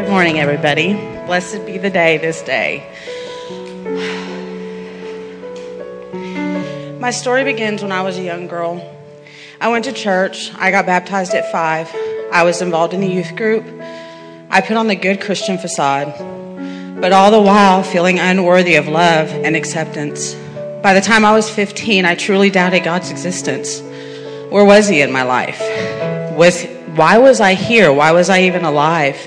Good morning, everybody. Blessed be the day this day. My story begins when I was a young girl. I went to church. I got baptized at five. I was involved in the youth group. I put on the good Christian facade, but all the while feeling unworthy of love and acceptance. By the time I was 15, I truly doubted God's existence. Where was He in my life? Was, why was I here? Why was I even alive?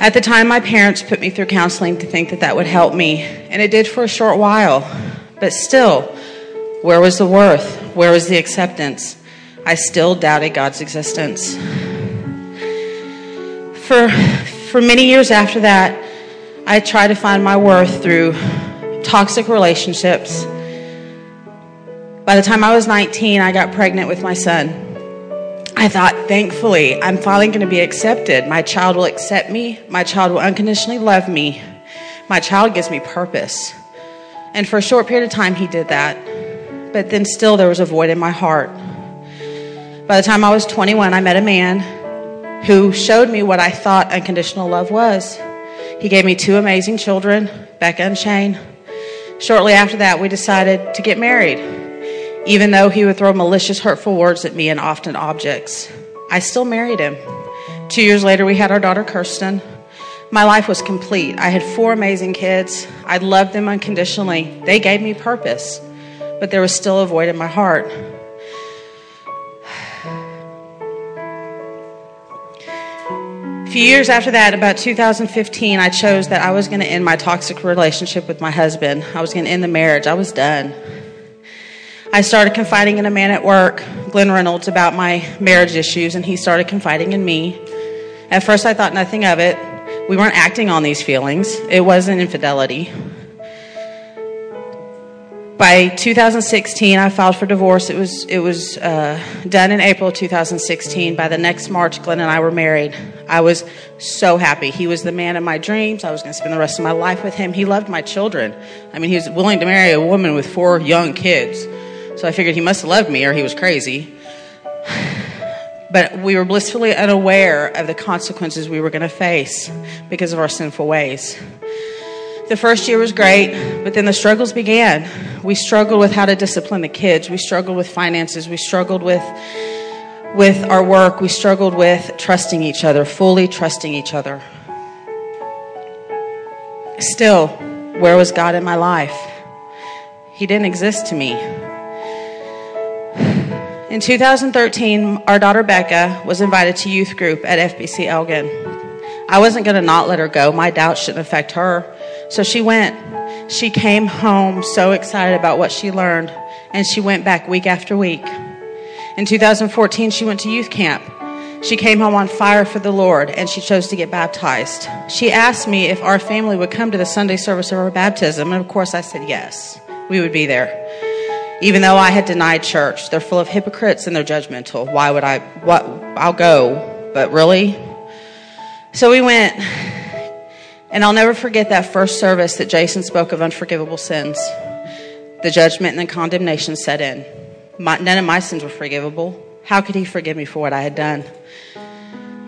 At the time, my parents put me through counseling to think that that would help me, and it did for a short while. But still, where was the worth? Where was the acceptance? I still doubted God's existence. For, for many years after that, I tried to find my worth through toxic relationships. By the time I was 19, I got pregnant with my son. I thought, thankfully, I'm finally going to be accepted. My child will accept me. My child will unconditionally love me. My child gives me purpose. And for a short period of time, he did that. But then still, there was a void in my heart. By the time I was 21, I met a man who showed me what I thought unconditional love was. He gave me two amazing children, Becca and Shane. Shortly after that, we decided to get married, even though he would throw malicious, hurtful words at me and often objects. I still married him. Two years later, we had our daughter, Kirsten. My life was complete. I had four amazing kids. I loved them unconditionally. They gave me purpose, but there was still a void in my heart. A few years after that, about 2015, I chose that I was going to end my toxic relationship with my husband. I was going to end the marriage. I was done. I started confiding in a man at work, Glenn Reynolds, about my marriage issues, and he started confiding in me. At first, I thought nothing of it. We weren't acting on these feelings, it wasn't infidelity. By 2016, I filed for divorce. It was it was uh, done in April 2016. By the next March, Glenn and I were married. I was so happy. He was the man of my dreams. I was going to spend the rest of my life with him. He loved my children. I mean, he was willing to marry a woman with four young kids. So I figured he must have loved me, or he was crazy. But we were blissfully unaware of the consequences we were going to face because of our sinful ways. The first year was great, but then the struggles began. We struggled with how to discipline the kids. We struggled with finances. We struggled with with our work. We struggled with trusting each other, fully trusting each other. Still, where was God in my life? He didn't exist to me. In 2013, our daughter Becca was invited to youth group at FBC Elgin. I wasn't going to not let her go. My doubts shouldn't affect her. So she went. She came home so excited about what she learned, and she went back week after week. In 2014, she went to youth camp. She came home on fire for the Lord, and she chose to get baptized. She asked me if our family would come to the Sunday service of her baptism, and of course I said yes. We would be there. Even though I had denied church, they're full of hypocrites and they're judgmental. Why would I? What? I'll go, but really? So we went, and I'll never forget that first service that Jason spoke of unforgivable sins. The judgment and the condemnation set in. My, none of my sins were forgivable. How could he forgive me for what I had done?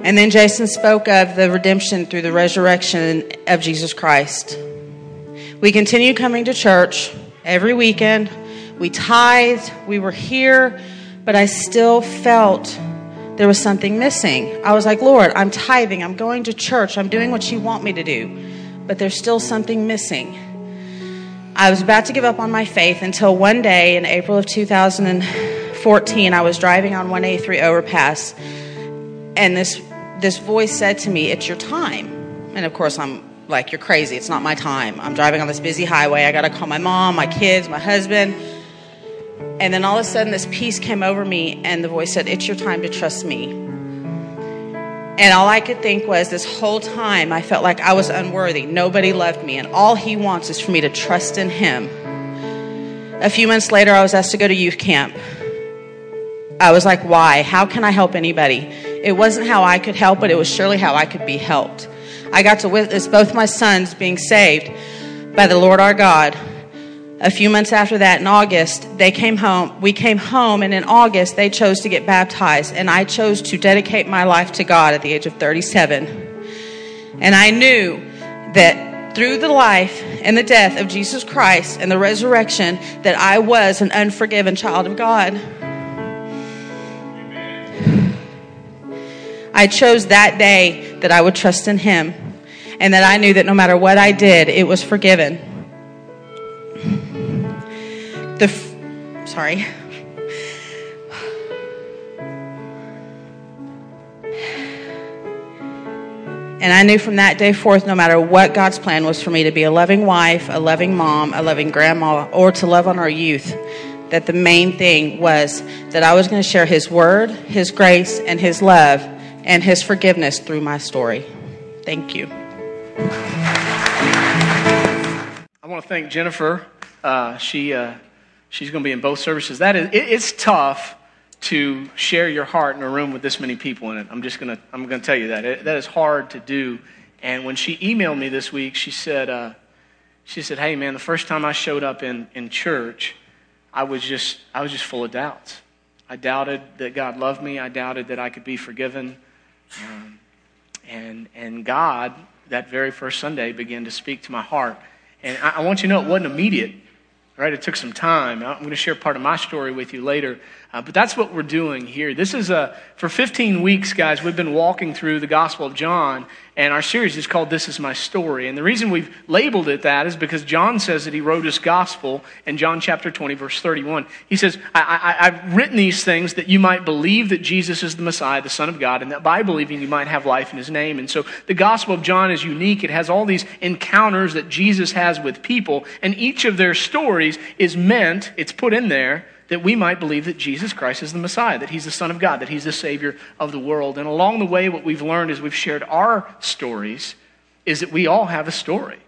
And then Jason spoke of the redemption through the resurrection of Jesus Christ. We continued coming to church every weekend. We tithed. We were here, but I still felt there was something missing. I was like, Lord, I'm tithing, I'm going to church, I'm doing what you want me to do, but there's still something missing. I was about to give up on my faith until one day in April of 2014, I was driving on 1A3 overpass, and this this voice said to me, "It's your time." And of course, I'm like, "You're crazy! It's not my time. I'm driving on this busy highway. I got to call my mom, my kids, my husband." And then all of a sudden, this peace came over me, and the voice said, It's your time to trust me. And all I could think was this whole time, I felt like I was unworthy. Nobody loved me, and all He wants is for me to trust in Him. A few months later, I was asked to go to youth camp. I was like, Why? How can I help anybody? It wasn't how I could help, but it was surely how I could be helped. I got to witness both my sons being saved by the Lord our God a few months after that in august they came home we came home and in august they chose to get baptized and i chose to dedicate my life to god at the age of 37 And I knew that through the life and the death of Jesus Christ and the resurrection that I was an unforgiven child of God. I chose that day that I would trust in him and that I knew that no matter what I did, it was forgiven. The sorry. And I knew from that day forth, no matter what God's plan was for me to be a loving wife, a loving mom, a loving grandma, or to love on our youth, that the main thing was that I was going to share His word, His grace, and His love, and His forgiveness through my story. Thank you. I want to thank Jennifer. Uh, she, uh, she's going to be in both services. That is, it, it's tough to share your heart in a room with this many people in it. I'm just going to, I'm going to tell you that. It, that is hard to do. And when she emailed me this week, she said, uh, she said, hey man, the first time I showed up in, in church, I was just, I was just full of doubts. I doubted that God loved me. I doubted that I could be forgiven. Um, and, and God, that very first Sunday, began to speak to my heart. And I, I want you to know it wasn't immediate. Right? It took some time. I'm going to share part of my story with you later. Uh, but that's what we're doing here. This is a, for 15 weeks, guys, we've been walking through the Gospel of John, and our series is called This Is My Story. And the reason we've labeled it that is because John says that he wrote his Gospel in John chapter 20, verse 31. He says, I, I've written these things that you might believe that Jesus is the Messiah, the Son of God, and that by believing you might have life in his name. And so the Gospel of John is unique. It has all these encounters that Jesus has with people, and each of their stories is meant, it's put in there, that we might believe that Jesus Christ is the Messiah, that He's the Son of God, that He's the Savior of the world. And along the way, what we've learned as we've shared our stories is that we all have a story.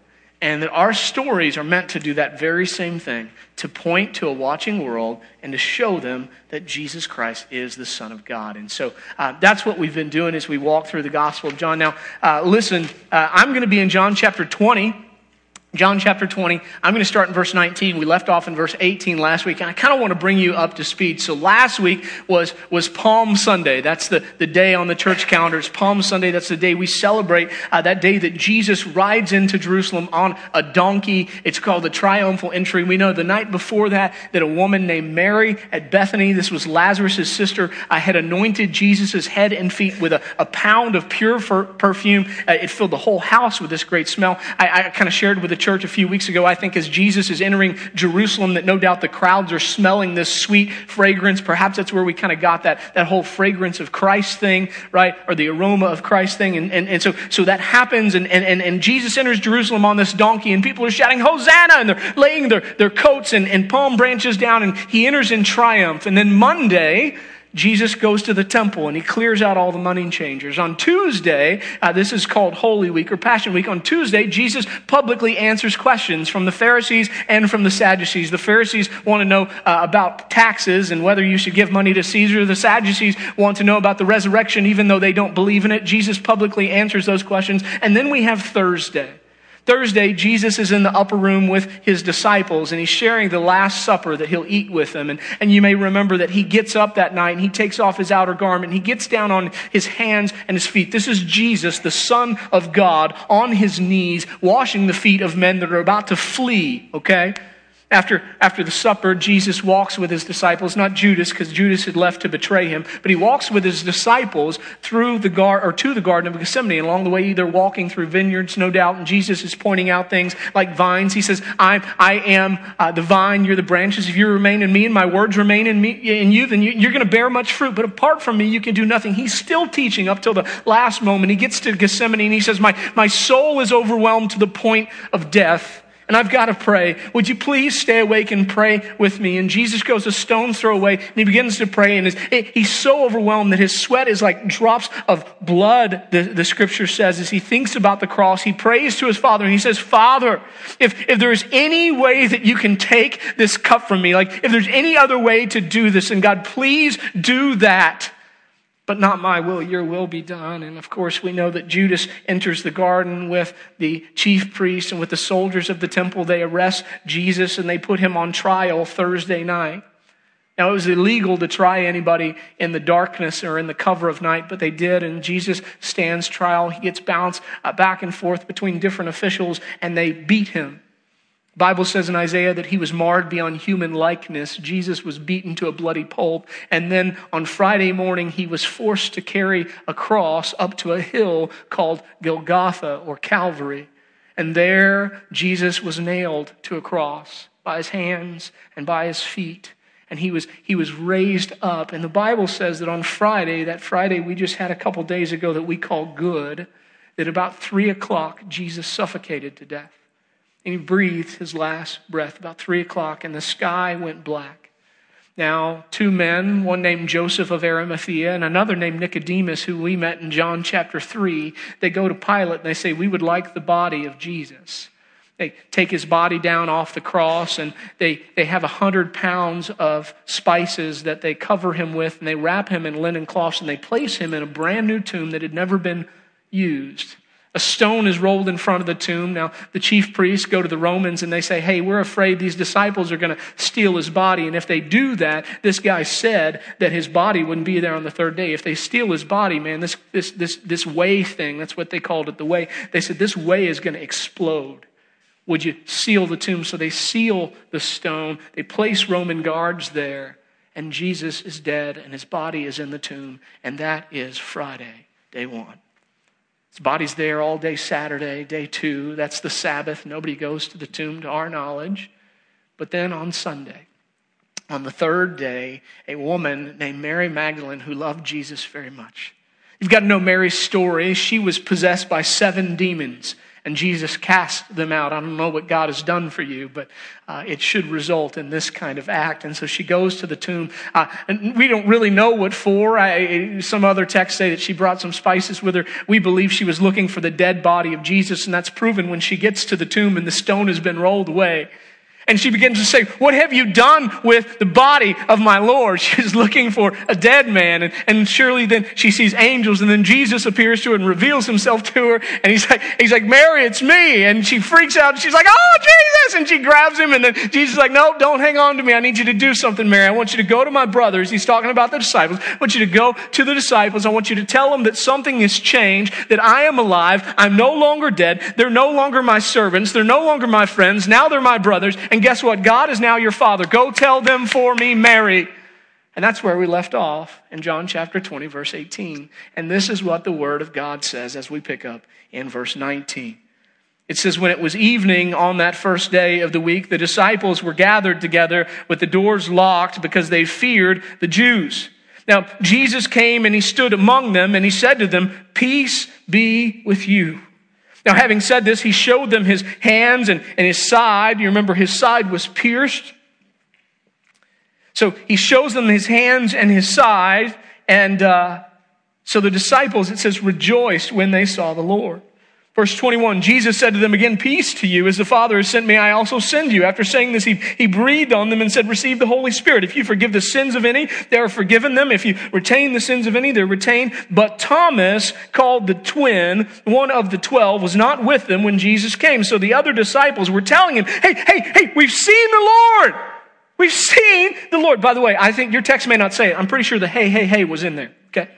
And that our stories are meant to do that very same thing to point to a watching world and to show them that Jesus Christ is the Son of God. And so uh, that's what we've been doing as we walk through the Gospel of John. Now, uh, listen, uh, I'm going to be in John chapter 20. John chapter 20. I'm going to start in verse 19. We left off in verse 18 last week, and I kind of want to bring you up to speed. So last week was, was Palm Sunday. That's the, the day on the church calendar. It's Palm Sunday. That's the day we celebrate uh, that day that Jesus rides into Jerusalem on a donkey. It's called the triumphal entry. We know the night before that that a woman named Mary at Bethany, this was Lazarus' sister, uh, had anointed Jesus' head and feet with a, a pound of pure perfume. Uh, it filled the whole house with this great smell. I, I kind of shared with the church a few weeks ago, I think, as Jesus is entering Jerusalem, that no doubt the crowds are smelling this sweet fragrance. Perhaps that's where we kind of got that, that whole fragrance of Christ thing, right? Or the aroma of Christ thing. And, and, and so, so that happens, and, and, and Jesus enters Jerusalem on this donkey, and people are shouting, Hosanna! And they're laying their, their coats and, and palm branches down, and he enters in triumph. And then Monday, Jesus goes to the temple and he clears out all the money changers. On Tuesday, uh, this is called Holy Week or Passion Week. On Tuesday, Jesus publicly answers questions from the Pharisees and from the Sadducees. The Pharisees want to know uh, about taxes and whether you should give money to Caesar. The Sadducees want to know about the resurrection, even though they don't believe in it. Jesus publicly answers those questions. And then we have Thursday. Thursday, Jesus is in the upper room with his disciples and he's sharing the Last Supper that he'll eat with them. And, and you may remember that he gets up that night and he takes off his outer garment. He gets down on his hands and his feet. This is Jesus, the Son of God, on his knees, washing the feet of men that are about to flee, okay? After, after the supper, Jesus walks with his disciples, not Judas, because Judas had left to betray him, but he walks with his disciples through the gar- or to the Garden of Gethsemane. And along the way, they're walking through vineyards, no doubt, and Jesus is pointing out things like vines. He says, I'm, I am uh, the vine, you're the branches. If you remain in me and my words remain in me in you, then you, you're going to bear much fruit. But apart from me, you can do nothing. He's still teaching up till the last moment. He gets to Gethsemane and he says, My, my soul is overwhelmed to the point of death and I've got to pray. Would you please stay awake and pray with me? And Jesus goes a stone's throw away and he begins to pray. And he's so overwhelmed that his sweat is like drops of blood, the, the scripture says. As he thinks about the cross, he prays to his Father and he says, Father, if, if there's any way that you can take this cup from me, like if there's any other way to do this, and God, please do that but not my will, your will be done. And of course, we know that Judas enters the garden with the chief priests and with the soldiers of the temple. They arrest Jesus and they put him on trial Thursday night. Now, it was illegal to try anybody in the darkness or in the cover of night, but they did. And Jesus stands trial. He gets bounced uh, back and forth between different officials, and they beat him. Bible says in Isaiah that he was marred beyond human likeness. Jesus was beaten to a bloody pulp. And then on Friday morning, he was forced to carry a cross up to a hill called Golgotha or Calvary. And there, Jesus was nailed to a cross by his hands and by his feet and he was he was raised up and the bible says that on friday that friday we just had a couple days ago that we call good that about three o'clock jesus suffocated to death and he breathed his last breath about three o'clock and the sky went black now two men one named joseph of arimathea and another named nicodemus who we met in john chapter 3 they go to pilate and they say we would like the body of jesus they take his body down off the cross and they, they have a hundred pounds of spices that they cover him with and they wrap him in linen cloths and they place him in a brand new tomb that had never been used. A stone is rolled in front of the tomb. Now, the chief priests go to the Romans and they say, Hey, we're afraid these disciples are going to steal his body. And if they do that, this guy said that his body wouldn't be there on the third day. If they steal his body, man, this, this, this, this way thing, that's what they called it, the way, they said this way is going to explode. Would you seal the tomb? So they seal the stone. They place Roman guards there. And Jesus is dead and his body is in the tomb. And that is Friday, day one. His body's there all day Saturday, day two. That's the Sabbath. Nobody goes to the tomb to our knowledge. But then on Sunday, on the third day, a woman named Mary Magdalene who loved Jesus very much. You've got to know Mary's story. She was possessed by seven demons and Jesus cast them out. I don't know what God has done for you, but uh, it should result in this kind of act. And so she goes to the tomb. Uh, and we don't really know what for. I, some other texts say that she brought some spices with her. We believe she was looking for the dead body of Jesus, and that's proven when she gets to the tomb and the stone has been rolled away. And she begins to say, What have you done with the body of my Lord? She's looking for a dead man. And, and surely then she sees angels, and then Jesus appears to her and reveals himself to her. And he's like, he's like, Mary, it's me. And she freaks out. She's like, Oh, Jesus. And she grabs him. And then Jesus is like, No, don't hang on to me. I need you to do something, Mary. I want you to go to my brothers. He's talking about the disciples. I want you to go to the disciples. I want you to tell them that something has changed, that I am alive. I'm no longer dead. They're no longer my servants. They're no longer my friends. Now they're my brothers. And and guess what? God is now your father. Go tell them for me, Mary. And that's where we left off in John chapter 20, verse 18. And this is what the word of God says as we pick up in verse 19. It says, When it was evening on that first day of the week, the disciples were gathered together with the doors locked because they feared the Jews. Now, Jesus came and he stood among them and he said to them, Peace be with you. Now, having said this, he showed them his hands and, and his side. You remember his side was pierced. So he shows them his hands and his side. And uh, so the disciples, it says, rejoiced when they saw the Lord. Verse 21, Jesus said to them again, Peace to you. As the Father has sent me, I also send you. After saying this, he, he breathed on them and said, Receive the Holy Spirit. If you forgive the sins of any, they are forgiven them. If you retain the sins of any, they're retained. But Thomas, called the twin, one of the twelve, was not with them when Jesus came. So the other disciples were telling him, Hey, hey, hey, we've seen the Lord. We've seen the Lord. By the way, I think your text may not say it. I'm pretty sure the hey, hey, hey was in there. Okay?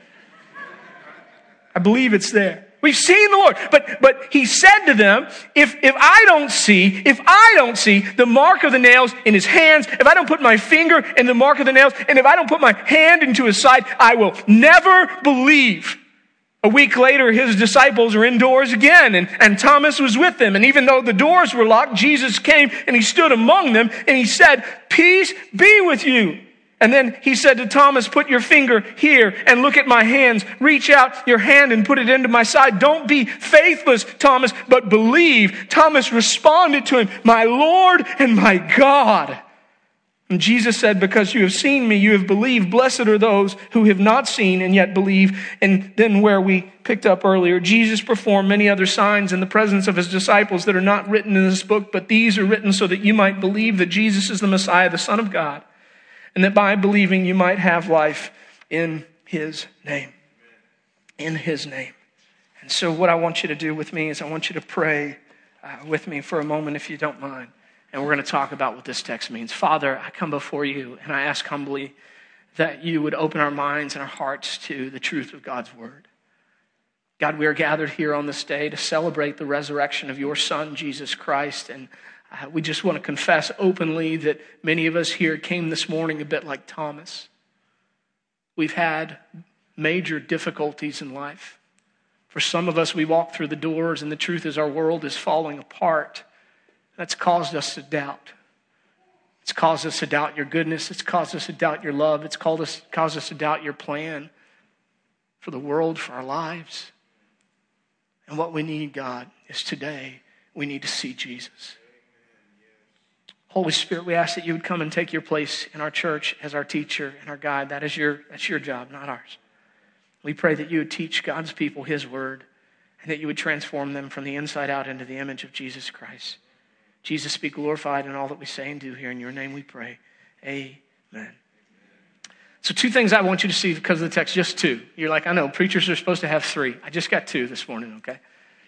I believe it's there. We've seen the Lord. But, but he said to them, if, if I don't see, if I don't see the mark of the nails in his hands, if I don't put my finger in the mark of the nails, and if I don't put my hand into his side, I will never believe. A week later, his disciples are indoors again, and, and Thomas was with them. And even though the doors were locked, Jesus came and he stood among them and he said, Peace be with you. And then he said to Thomas, Put your finger here and look at my hands. Reach out your hand and put it into my side. Don't be faithless, Thomas, but believe. Thomas responded to him, My Lord and my God. And Jesus said, Because you have seen me, you have believed. Blessed are those who have not seen and yet believe. And then, where we picked up earlier, Jesus performed many other signs in the presence of his disciples that are not written in this book, but these are written so that you might believe that Jesus is the Messiah, the Son of God and that by believing you might have life in his name. In his name. And so, what I want you to do with me is I want you to pray uh, with me for a moment, if you don't mind. and we're going to talk about what this text means. Father, I come before you and I ask humbly that you would open our minds and our hearts to the truth of God's word. God, we are gathered here on this day to celebrate the resurrection of your Son, Jesus Christ. And uh, we just want to confess openly that many of us here came this morning a bit like Thomas. We've had major difficulties in life. For some of us, we walk through the doors, and the truth is our world is falling apart. That's caused us to doubt. It's caused us to doubt your goodness. It's caused us to doubt your love. It's caused us, caused us to doubt your plan for the world, for our lives. And what we need, God, is today we need to see Jesus. Holy Spirit, we ask that you would come and take your place in our church as our teacher and our guide. That is your, that's your job, not ours. We pray that you would teach God's people his word and that you would transform them from the inside out into the image of Jesus Christ. Jesus, be glorified in all that we say and do here. In your name we pray. Amen. So, two things I want you to see because of the text, just two. You're like, I know, preachers are supposed to have three. I just got two this morning, okay?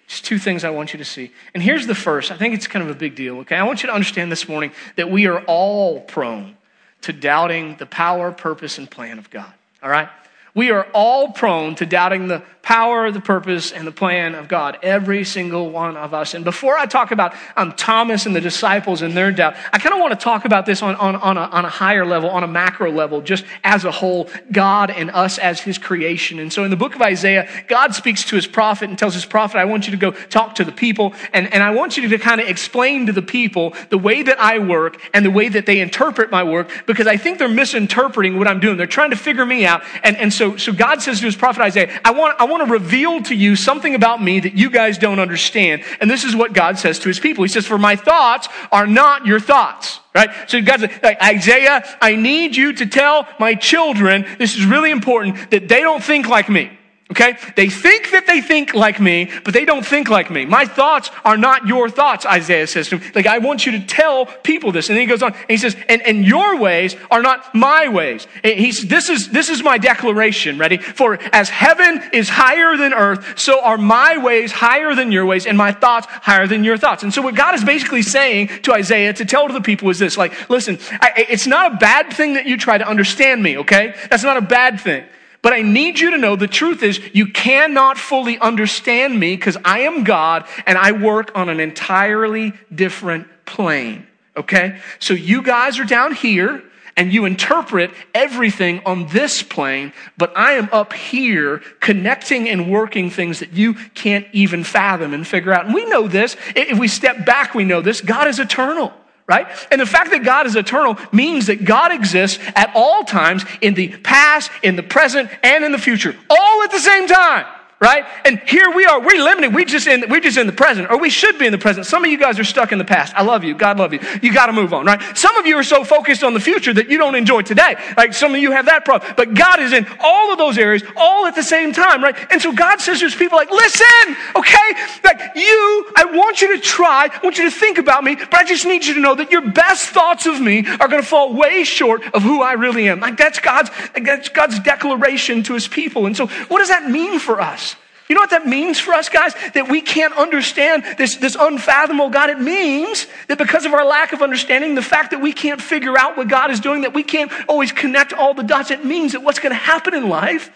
Just two things I want you to see. And here's the first. I think it's kind of a big deal, okay? I want you to understand this morning that we are all prone to doubting the power, purpose, and plan of God, all right? We are all prone to doubting the power, the purpose, and the plan of God. Every single one of us. And before I talk about um, Thomas and the disciples and their doubt, I kind of want to talk about this on, on, on, a, on a higher level, on a macro level, just as a whole, God and us as his creation. And so in the book of Isaiah, God speaks to his prophet and tells his prophet, I want you to go talk to the people, and, and I want you to kind of explain to the people the way that I work and the way that they interpret my work, because I think they're misinterpreting what I'm doing. They're trying to figure me out. And, and so, so so God says to his prophet Isaiah, I want, I want to reveal to you something about me that you guys don't understand. And this is what God says to his people. He says, For my thoughts are not your thoughts. Right? So God's like, Isaiah, I need you to tell my children, this is really important, that they don't think like me. Okay? They think that they think like me, but they don't think like me. My thoughts are not your thoughts, Isaiah says to him. Like, I want you to tell people this. And then he goes on and he says, and, and your ways are not my ways. And he's, this is, this is my declaration. Ready? For as heaven is higher than earth, so are my ways higher than your ways and my thoughts higher than your thoughts. And so what God is basically saying to Isaiah to tell to the people is this, like, listen, I, it's not a bad thing that you try to understand me, okay? That's not a bad thing. But I need you to know the truth is you cannot fully understand me because I am God and I work on an entirely different plane. Okay? So you guys are down here and you interpret everything on this plane, but I am up here connecting and working things that you can't even fathom and figure out. And we know this. If we step back, we know this. God is eternal right? And the fact that God is eternal means that God exists at all times in the past, in the present, and in the future, all at the same time right? And here we are, we're limited. We just in, we're just in the present, or we should be in the present. Some of you guys are stuck in the past. I love you. God love you. You got to move on, right? Some of you are so focused on the future that you don't enjoy today. Like some of you have that problem. But God is in all of those areas, all at the same time, right? And so God says to his people, like, listen, okay? Like you, I want you to try, I want you to think about me, but I just need you to know that your best thoughts of me are going to fall way short of who I really am. Like that's God's, like that's God's declaration to his people. And so what does that mean for us? You know what that means for us, guys? That we can't understand this, this unfathomable God. It means that because of our lack of understanding, the fact that we can't figure out what God is doing, that we can't always connect all the dots, it means that what's going to happen in life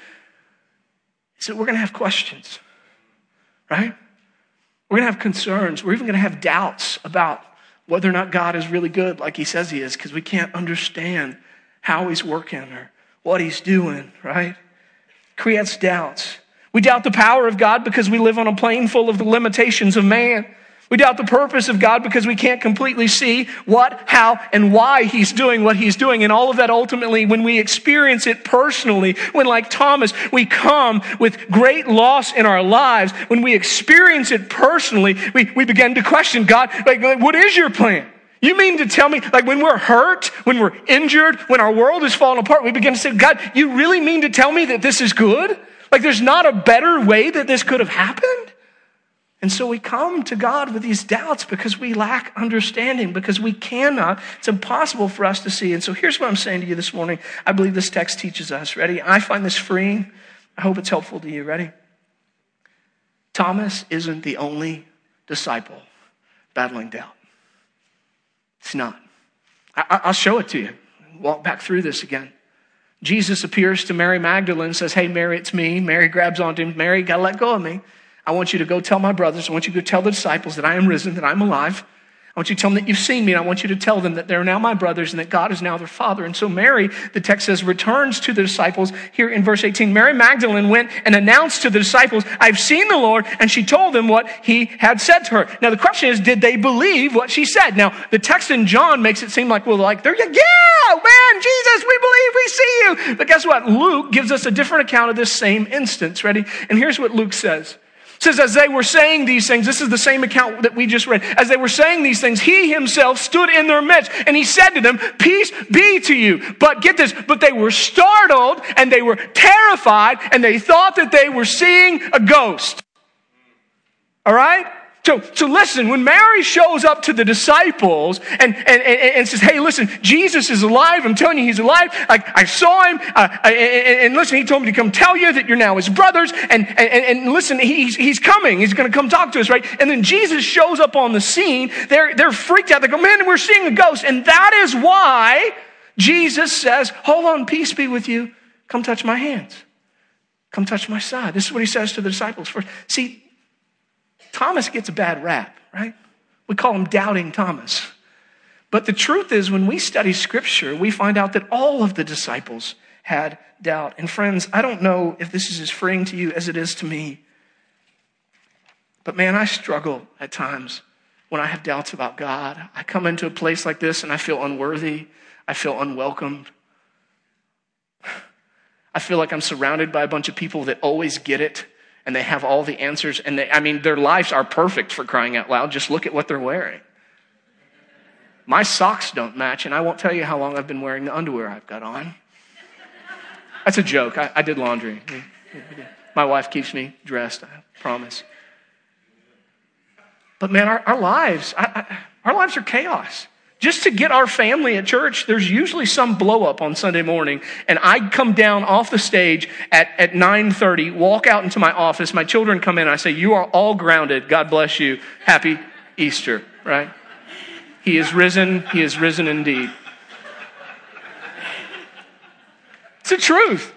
is that we're going to have questions, right? We're going to have concerns. We're even going to have doubts about whether or not God is really good, like He says He is, because we can't understand how He's working or what He's doing, right? Creates doubts. We doubt the power of God because we live on a plane full of the limitations of man. We doubt the purpose of God because we can't completely see what, how, and why He's doing what He's doing. And all of that ultimately, when we experience it personally, when like Thomas, we come with great loss in our lives, when we experience it personally, we, we begin to question God, like, what is your plan? You mean to tell me, like when we're hurt, when we're injured, when our world is falling apart, we begin to say, God, you really mean to tell me that this is good? Like there's not a better way that this could have happened. And so we come to God with these doubts because we lack understanding, because we cannot. It's impossible for us to see. And so here's what I'm saying to you this morning. I believe this text teaches us. Ready? I find this freeing. I hope it's helpful to you. Ready? Thomas isn't the only disciple battling doubt. It's not. I, will show it to you. Walk back through this again. Jesus appears to Mary Magdalene says, Hey, Mary, it's me. Mary grabs onto him. Mary, gotta let go of me. I want you to go tell my brothers. I want you to go tell the disciples that I am risen, that I'm alive. I want you to tell them that you've seen me, and I want you to tell them that they're now my brothers and that God is now their father. And so Mary, the text says, returns to the disciples here in verse 18. Mary Magdalene went and announced to the disciples, I've seen the Lord, and she told them what he had said to her. Now the question is, did they believe what she said? Now the text in John makes it seem like, well, like, they're, yeah, man, Jesus, we believe, we see you. But guess what? Luke gives us a different account of this same instance. Ready? And here's what Luke says says, as they were saying these things, this is the same account that we just read. As they were saying these things, he himself stood in their midst and he said to them, Peace be to you. But get this, but they were startled and they were terrified and they thought that they were seeing a ghost. All right? So, so listen, when Mary shows up to the disciples and, and, and, and, says, hey, listen, Jesus is alive. I'm telling you, he's alive. I, I saw him. Uh, and, and, listen, he told me to come tell you that you're now his brothers. And, and, and listen, he's, he's coming. He's going to come talk to us, right? And then Jesus shows up on the scene. They're, they're freaked out. They go, man, we're seeing a ghost. And that is why Jesus says, hold on, peace be with you. Come touch my hands. Come touch my side. This is what he says to the disciples first. See, Thomas gets a bad rap, right? We call him Doubting Thomas. But the truth is, when we study scripture, we find out that all of the disciples had doubt. And friends, I don't know if this is as freeing to you as it is to me. But man, I struggle at times when I have doubts about God. I come into a place like this and I feel unworthy. I feel unwelcomed. I feel like I'm surrounded by a bunch of people that always get it and they have all the answers. And they, I mean, their lives are perfect for crying out loud. Just look at what they're wearing. My socks don't match, and I won't tell you how long I've been wearing the underwear I've got on. That's a joke. I, I did laundry. My wife keeps me dressed, I promise. But man, our, our lives, I, I, our lives are chaos just to get our family at church, there's usually some blow up on Sunday morning. And I come down off the stage at, at 9.30, walk out into my office. My children come in I say, you are all grounded. God bless you. Happy Easter, right? He is risen. He is risen indeed. It's the truth.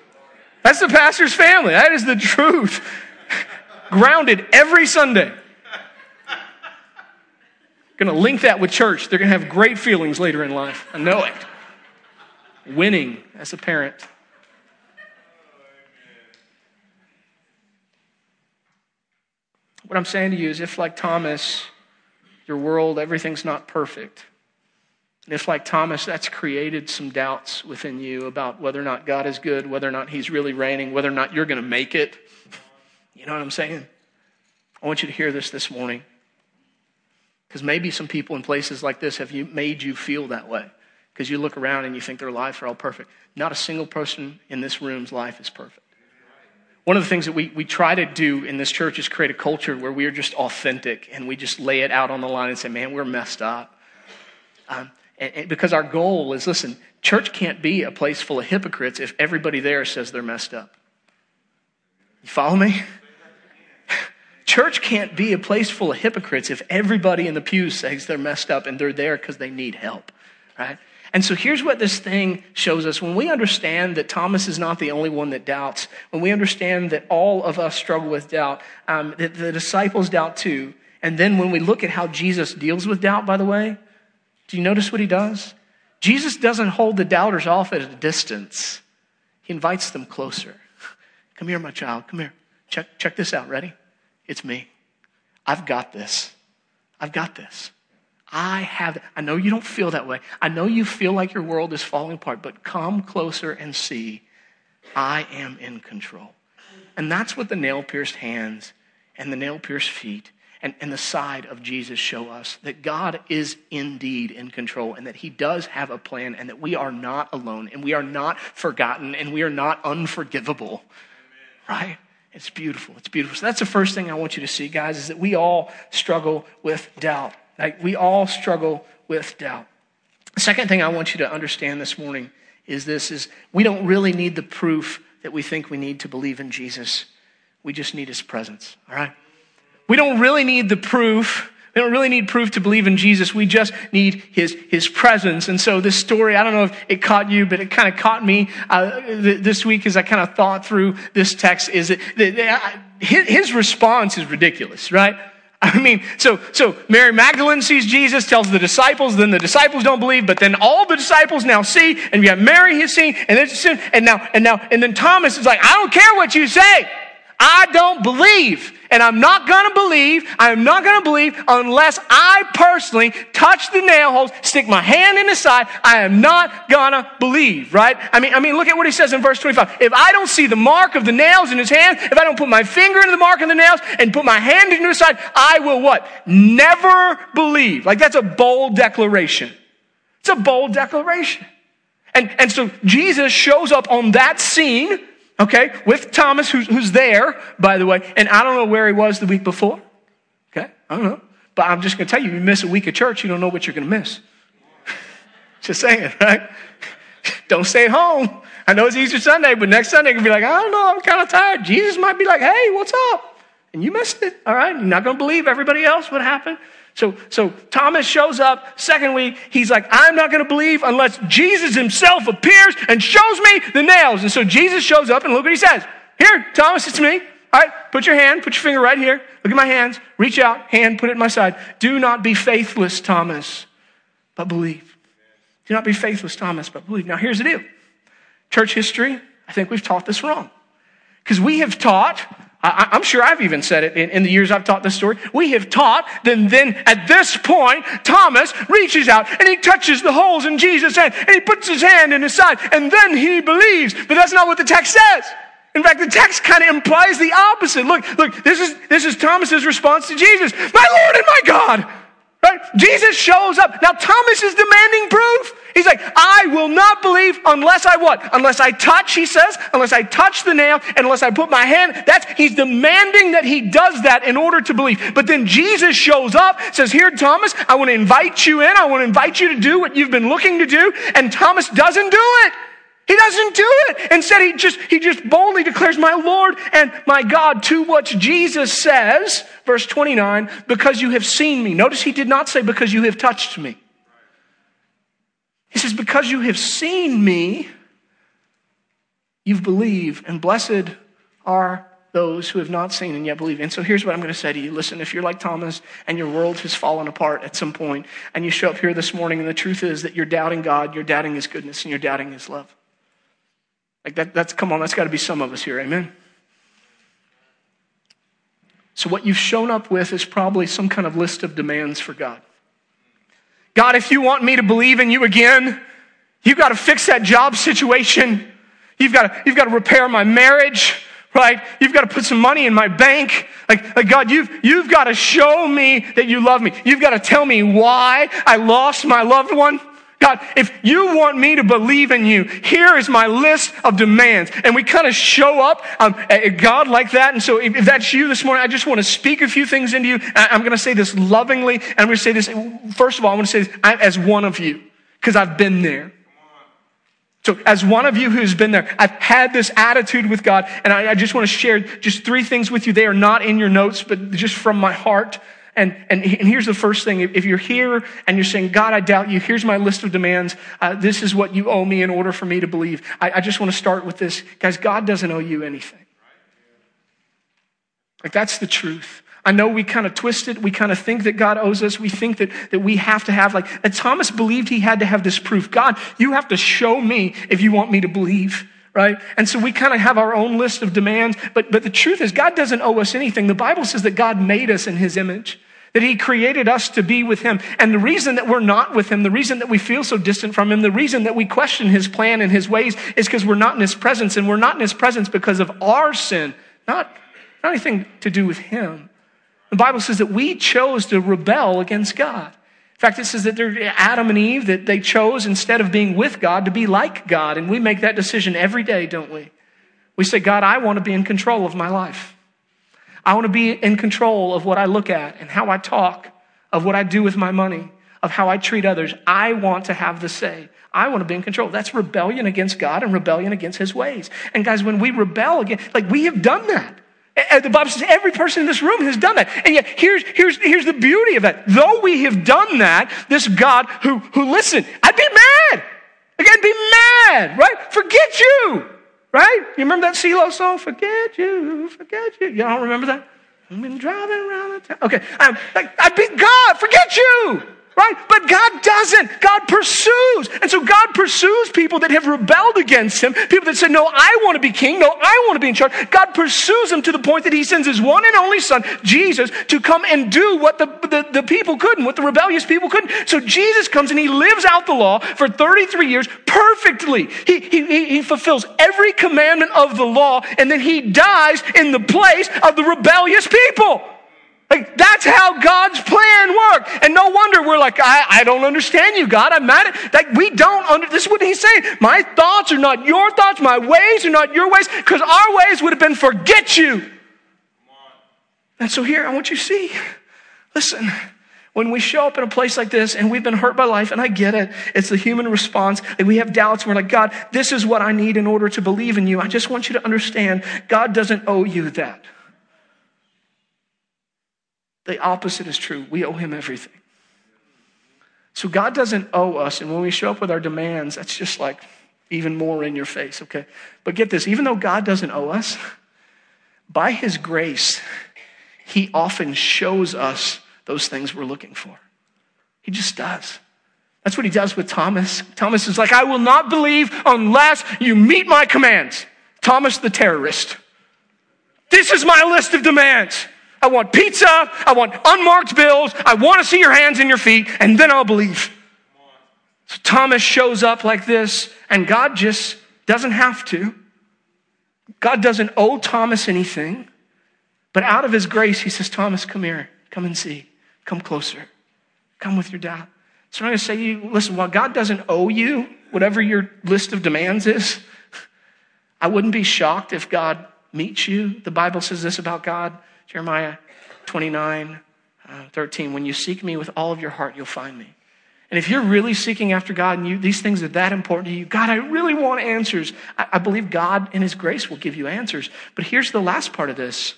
That's the pastor's family. That is the truth. grounded every Sunday. Going to link that with church. They're going to have great feelings later in life. I know it. Winning as a parent. What I'm saying to you is if, like Thomas, your world, everything's not perfect. And if, like Thomas, that's created some doubts within you about whether or not God is good, whether or not He's really reigning, whether or not you're going to make it, you know what I'm saying? I want you to hear this this morning. Because maybe some people in places like this have made you feel that way. Because you look around and you think their lives are all perfect. Not a single person in this room's life is perfect. One of the things that we, we try to do in this church is create a culture where we are just authentic and we just lay it out on the line and say, man, we're messed up. Um, and, and because our goal is listen, church can't be a place full of hypocrites if everybody there says they're messed up. You follow me? Church can't be a place full of hypocrites if everybody in the pews says they're messed up and they're there because they need help, right? And so here's what this thing shows us. When we understand that Thomas is not the only one that doubts, when we understand that all of us struggle with doubt, um, that the disciples doubt too, and then when we look at how Jesus deals with doubt, by the way, do you notice what he does? Jesus doesn't hold the doubters off at a distance. He invites them closer. Come here, my child. Come here. Check, check this out. Ready? It's me. I've got this. I've got this. I have, I know you don't feel that way. I know you feel like your world is falling apart, but come closer and see I am in control. And that's what the nail pierced hands and the nail pierced feet and, and the side of Jesus show us that God is indeed in control and that He does have a plan and that we are not alone and we are not forgotten and we are not unforgivable. Right? It's beautiful. It's beautiful. So that's the first thing I want you to see, guys, is that we all struggle with doubt. Like we all struggle with doubt. The second thing I want you to understand this morning is this is we don't really need the proof that we think we need to believe in Jesus. We just need his presence. All right? We don't really need the proof We don't really need proof to believe in Jesus. We just need his, his presence. And so this story, I don't know if it caught you, but it kind of caught me uh, this week as I kind of thought through this text is that, that his, response is ridiculous, right? I mean, so, so Mary Magdalene sees Jesus, tells the disciples, then the disciples don't believe, but then all the disciples now see, and you have Mary has seen, and then, and now, and now, and then Thomas is like, I don't care what you say. I don't believe. And I'm not gonna believe, I'm not gonna believe unless I personally touch the nail holes, stick my hand in the side, I am not gonna believe, right? I mean, I mean, look at what he says in verse 25. If I don't see the mark of the nails in his hand, if I don't put my finger into the mark of the nails and put my hand into his side, I will what? Never believe. Like that's a bold declaration. It's a bold declaration. And, and so Jesus shows up on that scene okay, with Thomas, who's, who's there, by the way, and I don't know where he was the week before. Okay, I don't know. But I'm just going to tell you, you miss a week of church, you don't know what you're going to miss. just saying, right? don't stay home. I know it's Easter Sunday, but next Sunday, you're be like, I don't know, I'm kind of tired. Jesus might be like, hey, what's up? And you missed it, all right? You're not going to believe everybody else what happened. So, so Thomas shows up, second week, he's like, I'm not going to believe unless Jesus himself appears and shows me the nails. And so Jesus shows up and look what he says. Here, Thomas, it's me. All right, put your hand, put your finger right here. Look at my hands. Reach out, hand, put it in my side. Do not be faithless, Thomas, but believe. Do not be faithless, Thomas, but believe. Now, here's the deal church history, I think we've taught this wrong. Because we have taught I, am sure I've even said it in, in, the years I've taught this story. We have taught, then, then at this point, Thomas reaches out and he touches the holes in Jesus' hand and he puts his hand in his side and then he believes. But that's not what the text says. In fact, the text kind of implies the opposite. Look, look, this is, this is Thomas's response to Jesus. My Lord and my God. Right? Jesus shows up. Now Thomas is demanding proof. He's like, I will not believe unless I what? Unless I touch, he says, unless I touch the nail, unless I put my hand. That's he's demanding that he does that in order to believe. But then Jesus shows up, says, Here, Thomas, I want to invite you in. I want to invite you to do what you've been looking to do. And Thomas doesn't do it. He doesn't do it. Instead, he just, he just boldly declares, My Lord and my God, to which Jesus says, verse 29, because you have seen me. Notice he did not say, because you have touched me. He says, because you have seen me, you've believed, and blessed are those who have not seen and yet believe. And so here's what I'm going to say to you. Listen, if you're like Thomas and your world has fallen apart at some point, and you show up here this morning, and the truth is that you're doubting God, you're doubting His goodness, and you're doubting His love. Like that, that's, come on, that's got to be some of us here. Amen. So, what you've shown up with is probably some kind of list of demands for God. God, if you want me to believe in you again, you've got to fix that job situation. You've got to, you've got to repair my marriage, right? You've got to put some money in my bank. Like, like God, you've, you've got to show me that you love me. You've got to tell me why I lost my loved one. God, if you want me to believe in you, here is my list of demands. And we kind of show up um, at God like that. And so if, if, that's you this morning, I just want to speak a few things into you. I, am going to say this lovingly. And I'm going to say this, first of all, I want to say this I, as one of you, because I've been there. So, as one of you who's been there, I've had this attitude with God, and I, I just want to share just three things with you. They are not in your notes, but just from my heart. And, and, and here's the first thing. If you're here and you're saying, God, I doubt you, here's my list of demands. Uh, this is what you owe me in order for me to believe. I, I just want to start with this. Guys, God doesn't owe you anything. Like, that's the truth. I know we kind of twist it. We kind of think that God owes us. We think that, that we have to have, like, Thomas believed he had to have this proof. God, you have to show me if you want me to believe right? And so we kind of have our own list of demands, but, but the truth is, God doesn't owe us anything. The Bible says that God made us in His image, that He created us to be with Him. And the reason that we're not with Him, the reason that we feel so distant from Him, the reason that we question His plan and His ways is because we're not in His presence, and we're not in His presence because of our sin, not, not anything to do with Him. The Bible says that we chose to rebel against God. In fact, it says that Adam and Eve, that they chose instead of being with God to be like God. And we make that decision every day, don't we? We say, God, I want to be in control of my life. I want to be in control of what I look at and how I talk, of what I do with my money, of how I treat others. I want to have the say. I want to be in control. That's rebellion against God and rebellion against his ways. And guys, when we rebel again, like we have done that. The Bible says every person in this room has done that. And yet, here's, here's, here's the beauty of that. Though we have done that, this God who, who listen, I'd be mad. I'd be mad, right? Forget you, right? You remember that CeeLo song? Forget you, forget you. Don't remember that? I've been driving around the town. Okay, um, I'm, like, I'd be God, forget you right? But God doesn't. God pursues. And so God pursues people that have rebelled against him, people that say, No, I want to be king. No, I want to be in charge. God pursues them to the point that he sends his one and only son, Jesus, to come and do what the, the, the people couldn't, what the rebellious people couldn't. So Jesus comes and he lives out the law for 33 years perfectly. He, he, he fulfills every commandment of the law, and then he dies in the place of the rebellious people. Like, that's how God's plan worked. And no wonder we're like, I, I don't understand you, God. I'm mad at, like, we don't under, this is what he's saying. My thoughts are not your thoughts. My ways are not your ways. Because our ways would have been forget you. And so here, I want you to see, listen, when we show up in a place like this and we've been hurt by life, and I get it, it's the human response. and we have doubts. We're like, God, this is what I need in order to believe in you. I just want you to understand, God doesn't owe you that. The opposite is true. We owe him everything. So God doesn't owe us. And when we show up with our demands, that's just like even more in your face, okay? But get this even though God doesn't owe us, by his grace, he often shows us those things we're looking for. He just does. That's what he does with Thomas. Thomas is like, I will not believe unless you meet my commands. Thomas the terrorist. This is my list of demands. I want pizza. I want unmarked bills. I want to see your hands and your feet, and then I'll believe. So Thomas shows up like this, and God just doesn't have to. God doesn't owe Thomas anything, but out of his grace, he says, Thomas, come here. Come and see. Come closer. Come with your dad. So I'm going to say to you, listen, while God doesn't owe you whatever your list of demands is, I wouldn't be shocked if God meets you. The Bible says this about God Jeremiah 29, uh, 13. When you seek me with all of your heart, you'll find me. And if you're really seeking after God and you, these things are that important to you, God, I really want answers. I, I believe God in His grace will give you answers. But here's the last part of this.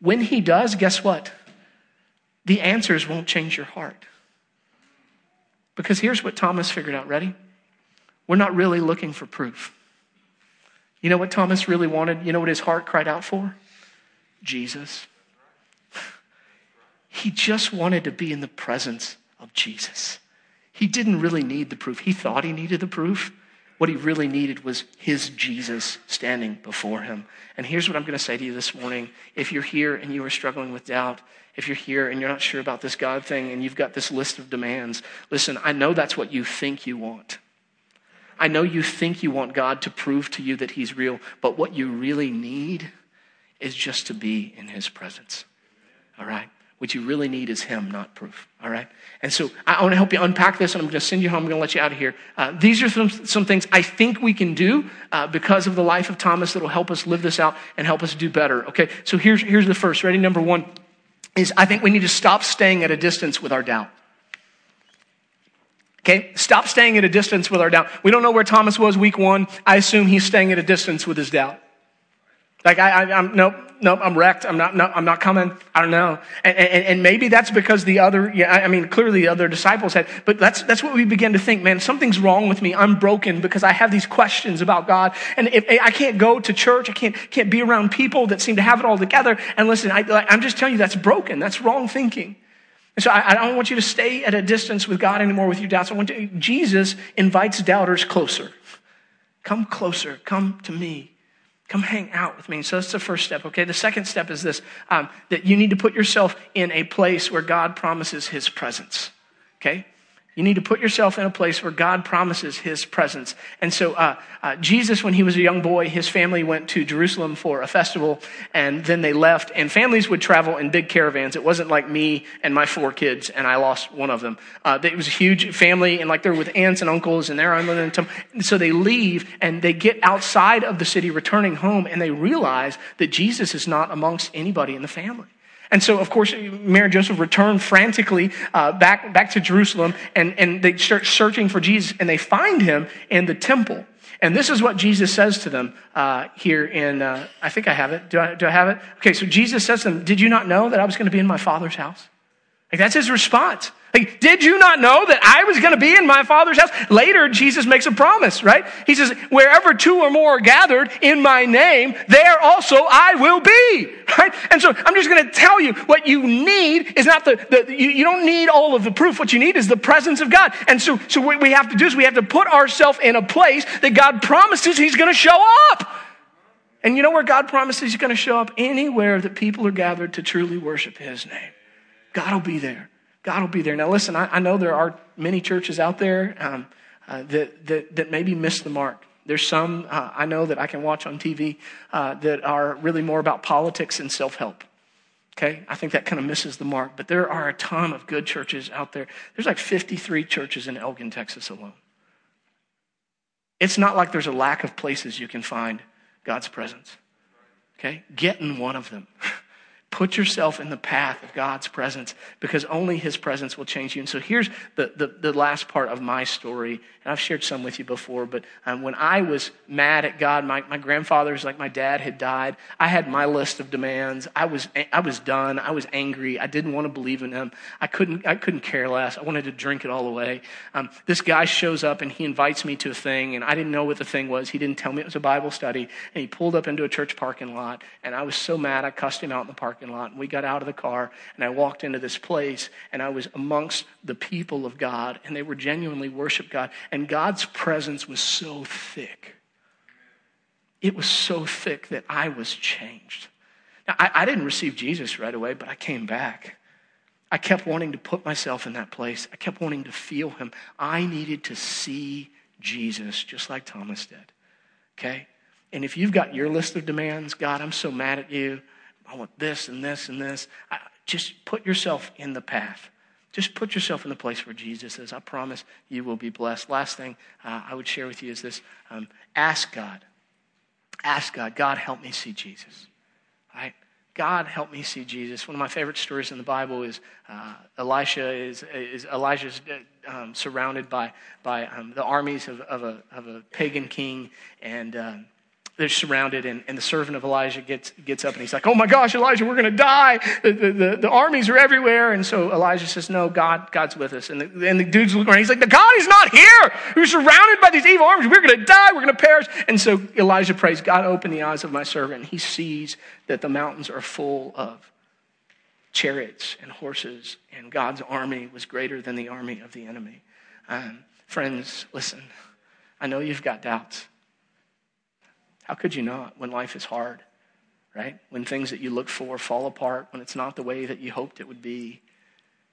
When He does, guess what? The answers won't change your heart. Because here's what Thomas figured out. Ready? We're not really looking for proof. You know what Thomas really wanted? You know what his heart cried out for? Jesus. He just wanted to be in the presence of Jesus. He didn't really need the proof. He thought he needed the proof. What he really needed was his Jesus standing before him. And here's what I'm going to say to you this morning. If you're here and you are struggling with doubt, if you're here and you're not sure about this God thing and you've got this list of demands, listen, I know that's what you think you want. I know you think you want God to prove to you that he's real, but what you really need is just to be in his presence. All right? What you really need is him, not proof. All right? And so I want to help you unpack this, and I'm going to send you home. I'm going to let you out of here. Uh, these are some, some things I think we can do uh, because of the life of Thomas that will help us live this out and help us do better. Okay? So here's, here's the first. Ready? Number one is I think we need to stop staying at a distance with our doubt. Okay? Stop staying at a distance with our doubt. We don't know where Thomas was week one. I assume he's staying at a distance with his doubt. Like I, I, am nope, nope. I'm wrecked. I'm not. No, I'm not coming. I don't know. And, and, and maybe that's because the other. Yeah, I mean, clearly the other disciples had. But that's that's what we begin to think. Man, something's wrong with me. I'm broken because I have these questions about God, and if I can't go to church, I can't can't be around people that seem to have it all together. And listen, I, I'm just telling you that's broken. That's wrong thinking. And so I, I don't want you to stay at a distance with God anymore with your doubts. I want to, Jesus invites doubters closer. Come closer. Come to me. Come hang out with me. So that's the first step, okay? The second step is this um, that you need to put yourself in a place where God promises his presence, okay? You need to put yourself in a place where God promises his presence. And so, uh, uh, Jesus, when he was a young boy, his family went to Jerusalem for a festival, and then they left. And families would travel in big caravans. It wasn't like me and my four kids, and I lost one of them. Uh, it was a huge family, and like they're with aunts and uncles, and they're on the So they leave, and they get outside of the city, returning home, and they realize that Jesus is not amongst anybody in the family. And so, of course, Mary and Joseph return frantically uh, back, back to Jerusalem and, and they start searching for Jesus and they find him in the temple. And this is what Jesus says to them uh, here in, uh, I think I have it. Do I, do I have it? Okay, so Jesus says to them, Did you not know that I was going to be in my Father's house? Like, that's his response. Like, did you not know that I was going to be in my Father's house? Later, Jesus makes a promise, right? He says, Wherever two or more are gathered in my name, there also I will be, right? And so I'm just going to tell you what you need is not the, the you, you, don't need all of the proof. What you need is the presence of God. And so, so what we have to do is we have to put ourselves in a place that God promises He's going to show up. And you know where God promises He's going to show up? Anywhere that people are gathered to truly worship His name. God will be there. God will be there. Now, listen, I, I know there are many churches out there um, uh, that, that, that maybe miss the mark. There's some uh, I know that I can watch on TV uh, that are really more about politics and self help. Okay, I think that kind of misses the mark. But there are a ton of good churches out there. There's like 53 churches in Elgin, Texas alone. It's not like there's a lack of places you can find God's presence. Okay, get in one of them. Put yourself in the path of God's presence because only His presence will change you. And so here's the, the, the last part of my story. And I've shared some with you before, but um, when I was mad at God, my, my was like my dad had died. I had my list of demands. I was, I was done. I was angry. I didn't want to believe in Him. I couldn't, I couldn't care less. I wanted to drink it all away. Um, this guy shows up and he invites me to a thing, and I didn't know what the thing was. He didn't tell me it was a Bible study. And he pulled up into a church parking lot, and I was so mad I cussed him out in the parking parking lot. And we got out of the car, and I walked into this place, and I was amongst the people of God, and they were genuinely worship God. And God's presence was so thick. It was so thick that I was changed. Now, I, I didn't receive Jesus right away, but I came back. I kept wanting to put myself in that place. I kept wanting to feel him. I needed to see Jesus, just like Thomas did. Okay? And if you've got your list of demands, God, I'm so mad at you. I want this and this and this. I, just put yourself in the path. Just put yourself in the place where Jesus is. I promise you will be blessed. Last thing uh, I would share with you is this um, ask God. Ask God, God, help me see Jesus. Right? God, help me see Jesus. One of my favorite stories in the Bible is uh, Elisha is, is Elijah's uh, um, surrounded by, by um, the armies of, of, a, of a pagan king, and um, they're surrounded, and, and the servant of Elijah gets, gets up and he's like, Oh my gosh, Elijah, we're going to die. The, the, the, the, armies are everywhere. And so Elijah says, No, God, God's with us. And the, and the dude's looking around. He's like, The God is not here. We're surrounded by these evil armies. We're going to die. We're going to perish. And so Elijah prays, God, open the eyes of my servant. And he sees that the mountains are full of chariots and horses, and God's army was greater than the army of the enemy. Um, friends, listen, I know you've got doubts. How could you not when life is hard, right? When things that you look for fall apart, when it's not the way that you hoped it would be.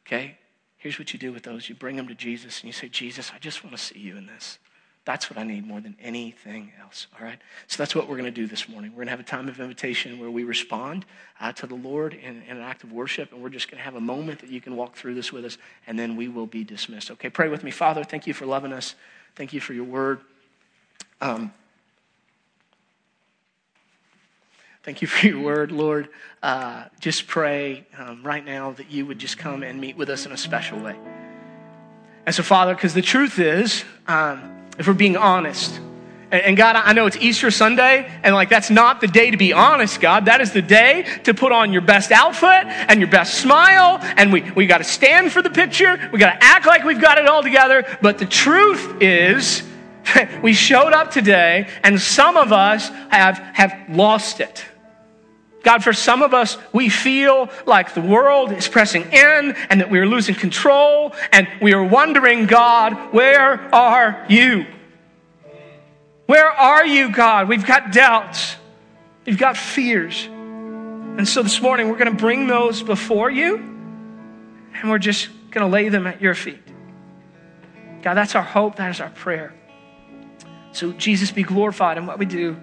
Okay? Here's what you do with those you bring them to Jesus and you say, Jesus, I just want to see you in this. That's what I need more than anything else. All right? So that's what we're going to do this morning. We're going to have a time of invitation where we respond uh, to the Lord in, in, an act of worship, and we're just going to have a moment that you can walk through this with us, and then we will be dismissed. Okay? Pray with me. Father, thank you for loving us. Thank you for your word. Um, Thank you for your word, Lord. Uh, just pray um, right now that you would just come and meet with us in a special way. And so, Father, because the truth is, um, if we're being honest, and, and God, I know it's Easter Sunday, and like that's not the day to be honest, God. That is the day to put on your best outfit and your best smile, and we, we got to stand for the picture. We got to act like we've got it all together. But the truth is, we showed up today, and some of us have, have lost it. God, for some of us, we feel like the world is pressing in and that we are losing control and we are wondering, God, where are you? Where are you, God? We've got doubts, we've got fears. And so this morning, we're going to bring those before you and we're just going to lay them at your feet. God, that's our hope, that is our prayer. So, Jesus, be glorified in what we do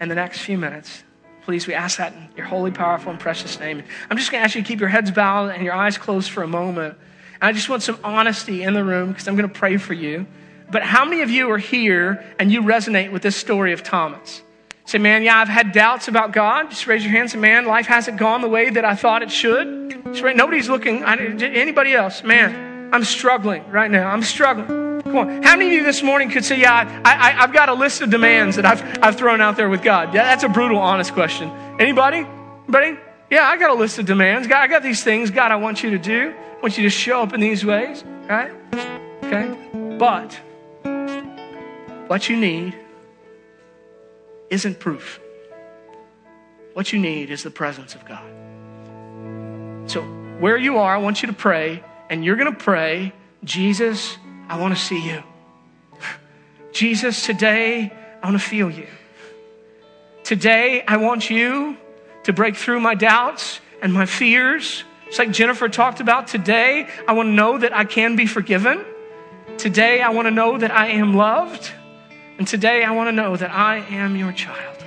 in the next few minutes. Please, we ask that in your holy, powerful, and precious name. I'm just going to ask you to keep your heads bowed and your eyes closed for a moment. And I just want some honesty in the room because I'm going to pray for you. But how many of you are here and you resonate with this story of Thomas? Say, man, yeah, I've had doubts about God. Just raise your hands and, man, life hasn't gone the way that I thought it should. Just, nobody's looking. Anybody else? Man, I'm struggling right now. I'm struggling. Come on. How many of you this morning could say, Yeah, I, I've got a list of demands that I've, I've thrown out there with God? Yeah, that's a brutal, honest question. Anybody? Anybody? Yeah, I got a list of demands. God, I got these things, God, I want you to do. I want you to show up in these ways, right? Okay? But what you need isn't proof. What you need is the presence of God. So, where you are, I want you to pray, and you're going to pray, Jesus, I want to see you. Jesus, today, I want to feel you. Today, I want you to break through my doubts and my fears. It's like Jennifer talked about. Today, I want to know that I can be forgiven. Today, I want to know that I am loved. And today, I want to know that I am your child.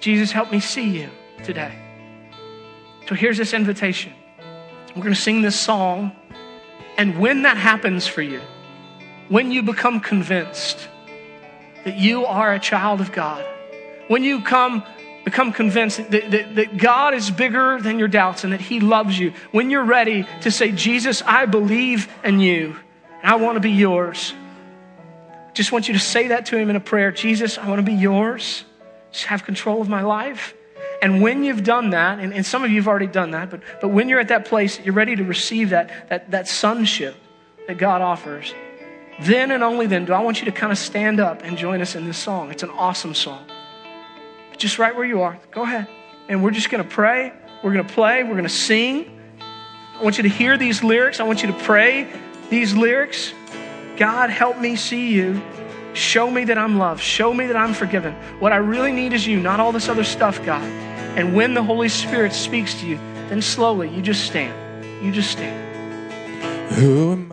Jesus, help me see you today. So here's this invitation. We're going to sing this song. And when that happens for you, when you become convinced that you are a child of God, when you come become convinced that, that, that, God is bigger than your doubts and that He loves you, when you're ready to say, Jesus, I believe in you, and I want to be yours, just want you to say that to Him in a prayer Jesus, I want to be yours. Just have control of my life. And when you've done that, and, and some of you have already done that, but, but when you're at that place, you're ready to receive that, that, that sonship that God offers, then and only then do I want you to kind of stand up and join us in this song. It's an awesome song. Just right where you are, go ahead. And we're just going to pray. We're going to play. We're going to sing. I want you to hear these lyrics. I want you to pray these lyrics. God, help me see you. Show me that I'm loved. Show me that I'm forgiven. What I really need is you, not all this other stuff, God. And when the Holy Spirit speaks to you, then slowly you just stand. You just stand. Who am